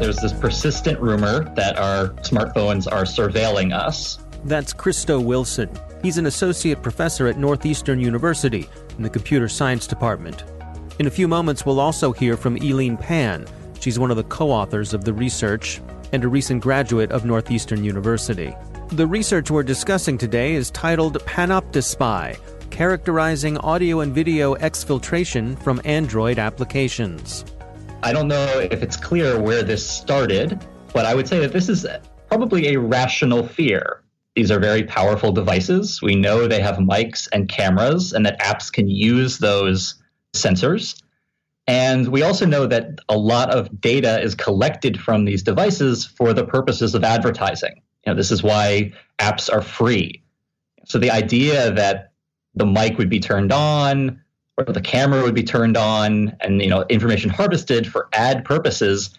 There's this persistent rumor that our smartphones are surveilling us. That's Christo Wilson. He's an associate professor at Northeastern University in the computer science department. In a few moments, we'll also hear from Eileen Pan. She's one of the co authors of the research and a recent graduate of Northeastern University. The research we're discussing today is titled Panoptispy Characterizing Audio and Video Exfiltration from Android Applications. I don't know if it's clear where this started, but I would say that this is probably a rational fear. These are very powerful devices. We know they have mics and cameras, and that apps can use those sensors. And we also know that a lot of data is collected from these devices for the purposes of advertising. You know, this is why apps are free. So the idea that the mic would be turned on, or the camera would be turned on and you know information harvested for ad purposes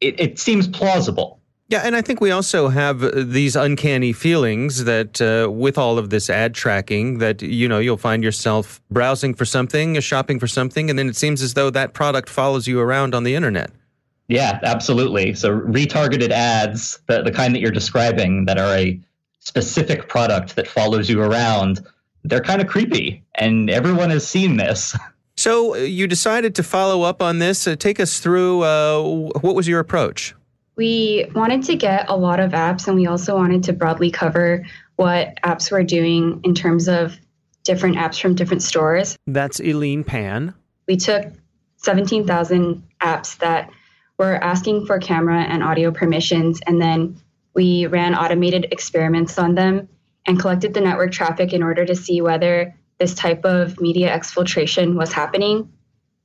it, it seems plausible yeah, and I think we also have uh, these uncanny feelings that uh, with all of this ad tracking, that you know you'll find yourself browsing for something, shopping for something, and then it seems as though that product follows you around on the internet. Yeah, absolutely. So retargeted ads, the, the kind that you're describing, that are a specific product that follows you around, they're kind of creepy, and everyone has seen this. So uh, you decided to follow up on this. Uh, take us through. Uh, what was your approach? We wanted to get a lot of apps, and we also wanted to broadly cover what apps were doing in terms of different apps from different stores. That's Eileen Pan. We took 17,000 apps that were asking for camera and audio permissions, and then we ran automated experiments on them and collected the network traffic in order to see whether this type of media exfiltration was happening.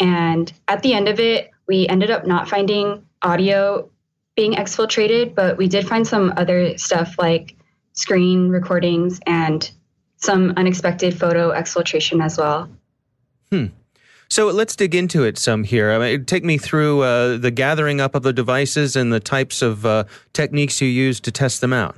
And at the end of it, we ended up not finding audio being exfiltrated, but we did find some other stuff like screen recordings and some unexpected photo exfiltration as well. Hmm. So let's dig into it some here. I mean, take me through uh, the gathering up of the devices and the types of uh, techniques you use to test them out.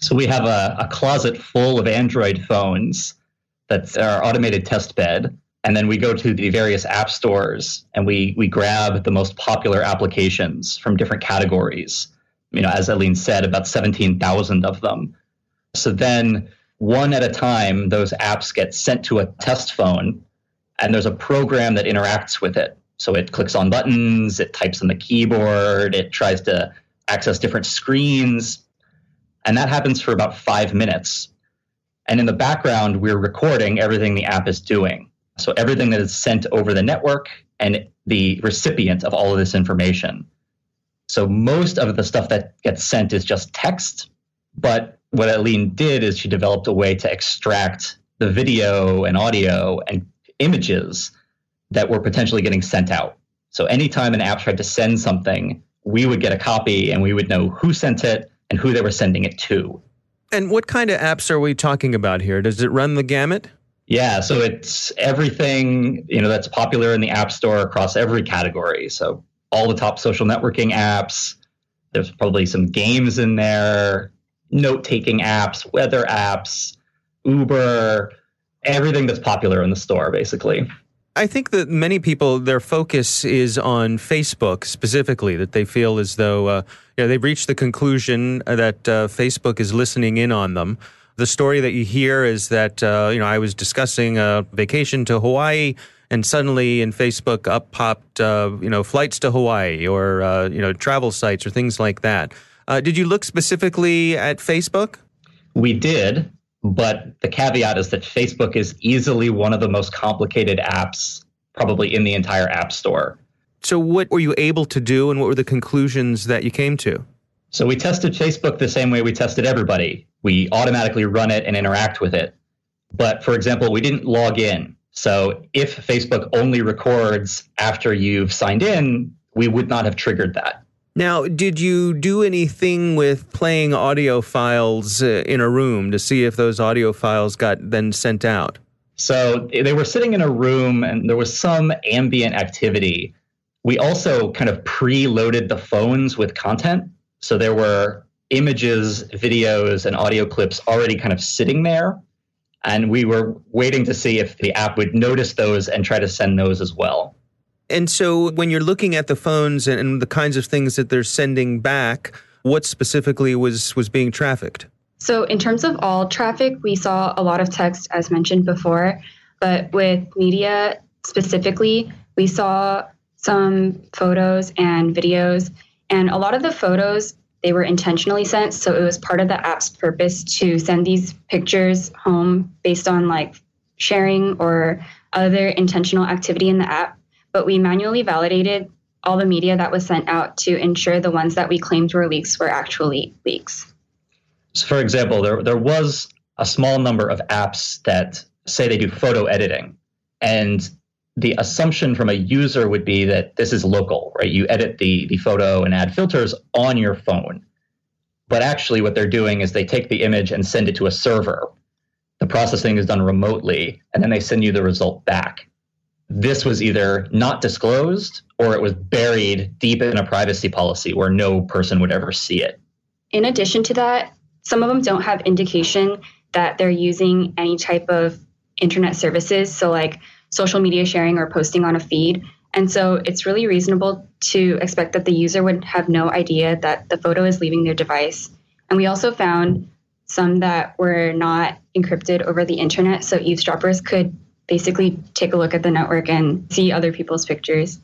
So we have a, a closet full of Android phones that's our automated test bed. And then we go to the various app stores and we we grab the most popular applications from different categories. You know, as Eileen said, about 17,000 of them. So then one at a time, those apps get sent to a test phone and there's a program that interacts with it. So it clicks on buttons, it types on the keyboard, it tries to access different screens And that happens for about five minutes. And in the background, we're recording everything the app is doing. So everything that is sent over the network and the recipient of all of this information. So most of the stuff that gets sent is just text. But what Eileen did is she developed a way to extract the video and audio and images that were potentially getting sent out. So anytime an app tried to send something, we would get a copy and we would know who sent it and who they were sending it to. And what kind of apps are we talking about here? Does it run the gamut? Yeah, so it's everything, you know, that's popular in the App Store across every category. So all the top social networking apps, there's probably some games in there, note-taking apps, weather apps, Uber, everything that's popular in the store basically. I think that many people, their focus is on Facebook specifically, that they feel as though uh, you know, they've reached the conclusion that uh, Facebook is listening in on them. The story that you hear is that, uh, you know, I was discussing a vacation to Hawaii and suddenly in Facebook up popped, uh, you know, flights to Hawaii or, uh, you know, travel sites or things like that. Uh, did you look specifically at Facebook? We did. But the caveat is that Facebook is easily one of the most complicated apps, probably in the entire App Store. So, what were you able to do, and what were the conclusions that you came to? So, we tested Facebook the same way we tested everybody. We automatically run it and interact with it. But for example, we didn't log in. So, if Facebook only records after you've signed in, we would not have triggered that. Now, did you do anything with playing audio files uh, in a room to see if those audio files got then sent out? So they were sitting in a room and there was some ambient activity. We also kind of pre-loaded the phones with content. So there were images, videos, and audio clips already kind of sitting there. And we were waiting to see if the app would notice those and try to send those as well. And so when you're looking at the phones and, and the kinds of things that they're sending back, what specifically was was being trafficked? So in terms of all traffic, we saw a lot of text as mentioned before, but with media specifically, we saw some photos and videos and a lot of the photos they were intentionally sent so it was part of the app's purpose to send these pictures home based on like sharing or other intentional activity in the app but we manually validated all the media that was sent out to ensure the ones that we claimed were leaks were actually leaks. So for example, there, there was a small number of apps that say they do photo editing. And the assumption from a user would be that this is local, right? You edit the, the photo and add filters on your phone. But actually, what they're doing is they take the image and send it to a server. The processing is done remotely, and then they send you the result back this was either not disclosed or it was buried deep in a privacy policy where no person would ever see it. In addition to that, some of them don't have indication that they're using any type of internet services, so like social media sharing or posting on a feed. And so it's really reasonable to expect that the user would have no idea that the photo is leaving their device. And we also found some that were not encrypted over the internet, so eavesdroppers could basically take a look at the network and see other people's pictures.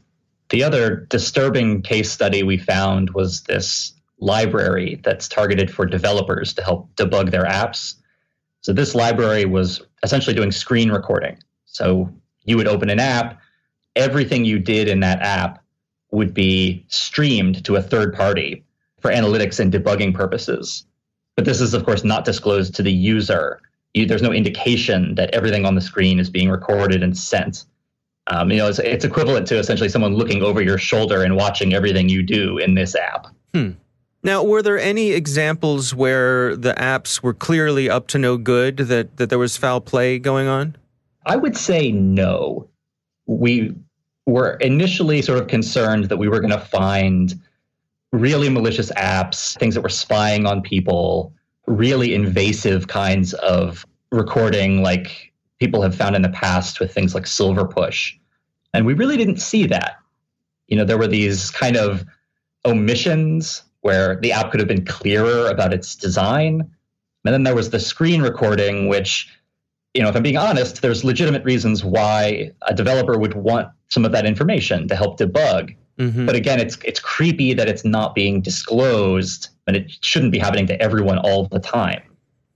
The other disturbing case study we found was this library that's targeted for developers to help debug their apps. So, this library was essentially doing screen recording. So, you would open an app, everything you did in that app would be streamed to a third party for analytics and debugging purposes. But this is, of course, not disclosed to the user you, there's no indication that everything on the screen is being recorded and sent. Um, you know, it's, it's, equivalent to essentially someone looking over your shoulder and watching everything you do in this app. Hmm. Now, were there any examples where the apps were clearly up to no good, that, that there was foul play going on? I would say no. We were initially sort of concerned that we were going to find really malicious apps, things that were spying on people, really invasive kinds of recording like people have found in the past with things like Silverpush. And we really didn't see that. You know, there were these kind of omissions where the app could have been clearer about its design. And then there was the screen recording, which, you know, if I'm being honest, there's legitimate reasons why a developer would want some of that information to help debug. Mm-hmm. But again, it's it's creepy that it's not being disclosed, and it shouldn't be happening to everyone all the time.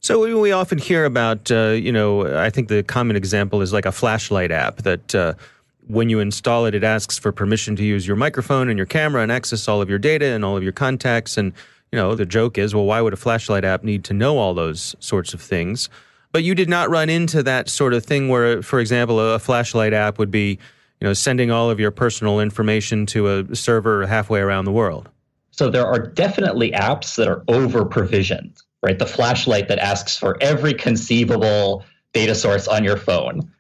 So we often hear about, uh, you know, I think the common example is like a flashlight app that uh, when you install it, it asks for permission to use your microphone and your camera and access all of your data and all of your contacts. And, you know, the joke is, well, why would a flashlight app need to know all those sorts of things? But you did not run into that sort of thing where, for example, a flashlight app would be, you know, sending all of your personal information to a server halfway around the world. So there are definitely apps that are over provisioned right? The flashlight that asks for every conceivable data source on your phone.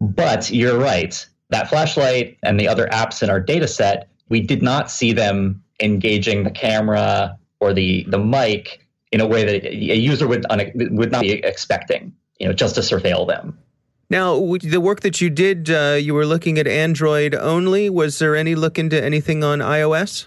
But you're right. That flashlight and the other apps in our data set, we did not see them engaging the camera or the, the mic in a way that a user would, would not be expecting, you know, just to surveil them. Now, the work that you did, uh, you were looking at Android only. Was there any look into anything on iOS?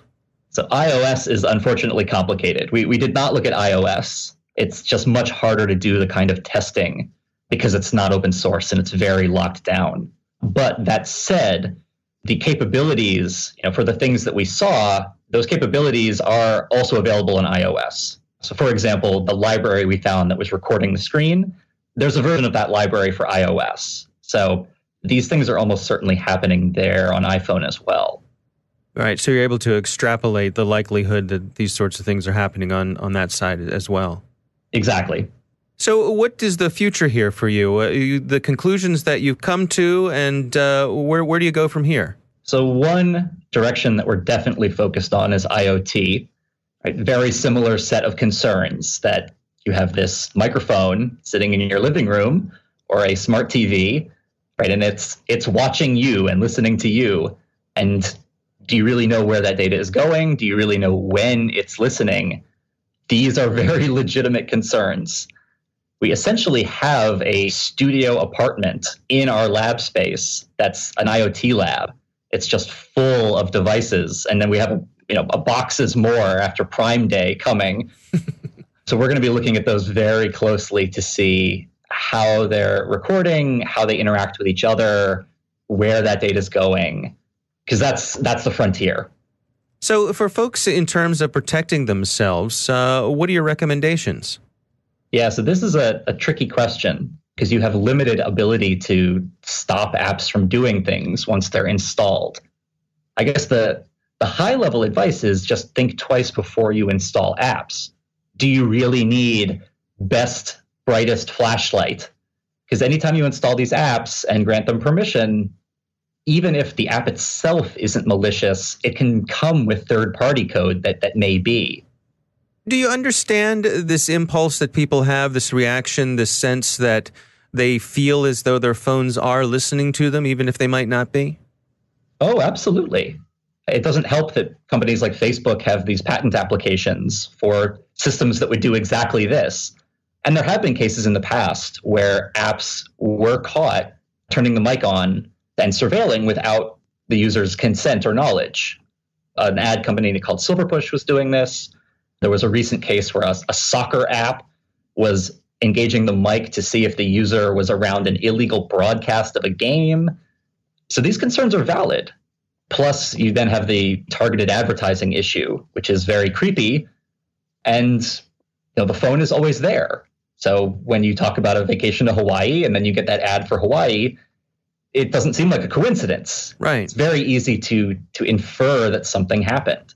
So iOS is unfortunately complicated. We, we did not look at iOS. It's just much harder to do the kind of testing because it's not open source and it's very locked down. But that said, the capabilities, you know, for the things that we saw, those capabilities are also available in iOS. So for example, the library we found that was recording the screen, there's a version of that library for iOS. So these things are almost certainly happening there on iPhone as well. Right. So you're able to extrapolate the likelihood that these sorts of things are happening on, on that side as well. Exactly. So, what is the future here for you? Uh, you the conclusions that you've come to, and uh, where, where do you go from here? So, one direction that we're definitely focused on is IoT. Right? Very similar set of concerns that you have this microphone sitting in your living room or a smart TV, right? And it's it's watching you and listening to you. And do you really know where that data is going? Do you really know when it's listening? These are very legitimate concerns. We essentially have a studio apartment in our lab space that's an IoT lab. It's just full of devices. And then we have you know, a boxes more after Prime Day coming. so we're going to be looking at those very closely to see how they're recording, how they interact with each other, where that data is going because that's that's the frontier. So, for folks in terms of protecting themselves, uh, what are your recommendations? Yeah, so this is a, a tricky question because you have limited ability to stop apps from doing things once they're installed. I guess the the high level advice is just think twice before you install apps. Do you really need best brightest flashlight? Because anytime you install these apps and grant them permission, even if the app itself isn't malicious, it can come with third party code that, that may be. Do you understand this impulse that people have, this reaction, this sense that they feel as though their phones are listening to them, even if they might not be? Oh, absolutely. It doesn't help that companies like Facebook have these patent applications for systems that would do exactly this. And there have been cases in the past where apps were caught turning the mic on and surveilling without the user's consent or knowledge. An ad company called Silverpush was doing this. There was a recent case where a, a soccer app was engaging the mic to see if the user was around an illegal broadcast of a game. So these concerns are valid. Plus, you then have the targeted advertising issue, which is very creepy. And you know, the phone is always there. So when you talk about a vacation to Hawaii and then you get that ad for Hawaii, it doesn't seem like a coincidence. Right. It's very easy to to infer that something happened.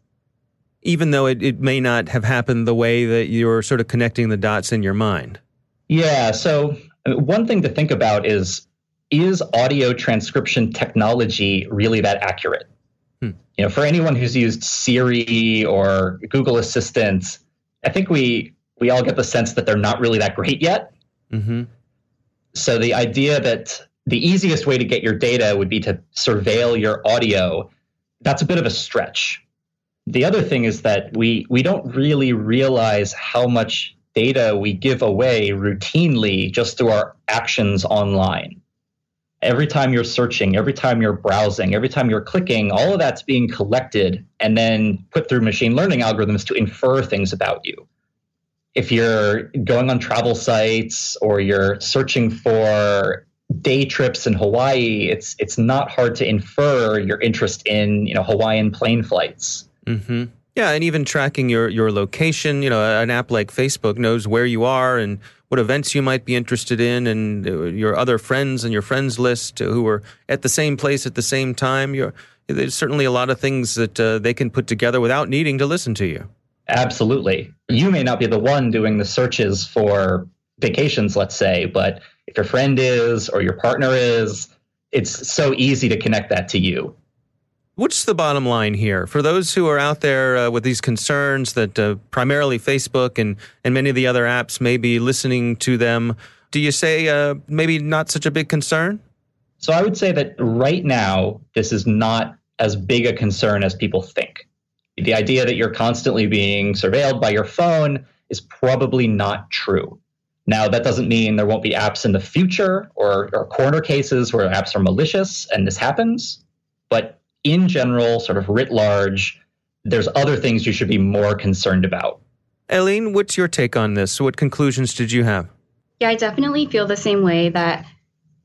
Even though it, it may not have happened the way that you're sort of connecting the dots in your mind. Yeah. So one thing to think about is is audio transcription technology really that accurate? Hmm. You know, for anyone who's used Siri or Google Assistant, I think we we all get the sense that they're not really that great yet. Mm-hmm. So the idea that the easiest way to get your data would be to surveil your audio. That's a bit of a stretch. The other thing is that we we don't really realize how much data we give away routinely just through our actions online. Every time you're searching, every time you're browsing, every time you're clicking, all of that's being collected and then put through machine learning algorithms to infer things about you. If you're going on travel sites or you're searching for day trips in Hawaii, it's it's not hard to infer your interest in you know Hawaiian plane flights. Mm-hmm. Yeah, and even tracking your your location. You know, an app like Facebook knows where you are and what events you might be interested in, and uh, your other friends and your friends list who are at the same place at the same time. You're, there's certainly a lot of things that uh, they can put together without needing to listen to you. Absolutely. You may not be the one doing the searches for vacations, let's say, but if your friend is or your partner is, it's so easy to connect that to you. What's the bottom line here for those who are out there uh, with these concerns that uh, primarily Facebook and, and many of the other apps may be listening to them? Do you say uh, maybe not such a big concern? So I would say that right now, this is not as big a concern as people think. The idea that you're constantly being surveilled by your phone is probably not true. Now, that doesn't mean there won't be apps in the future or, or corner cases where apps are malicious and this happens. But in general, sort of writ large, there's other things you should be more concerned about. Eileen, what's your take on this? What conclusions did you have? Yeah, I definitely feel the same way that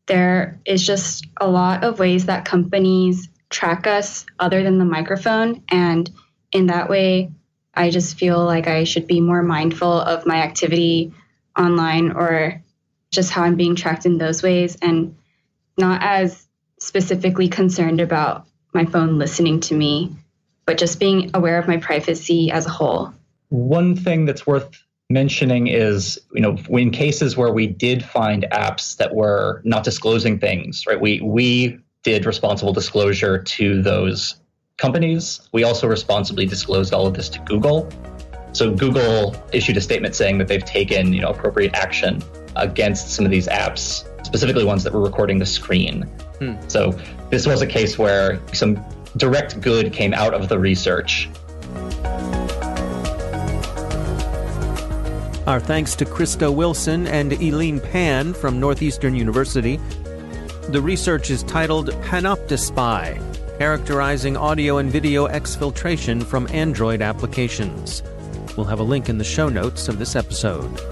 there is just a lot of ways that companies track us other than the microphone. And in that way, I just feel like I should be more mindful of my activity online or just how I'm being tracked in those ways and not as specifically concerned about my phone listening to me, but just being aware of my privacy as a whole. One thing that's worth mentioning is, you know, in cases where we did find apps that were not disclosing things, right? We we did responsible disclosure to those companies. We also responsibly disclosed all of this to Google. So Google issued a statement saying that they've taken, you know, appropriate action against some of these apps, specifically ones that were recording the screen. Hmm. So this was a case where some direct good came out of the research. Our thanks to Christo Wilson and Eileen Pan from Northeastern University. The research is titled Panoptispy Characterizing Audio and Video Exfiltration from Android Applications. We'll have a link in the show notes of this episode.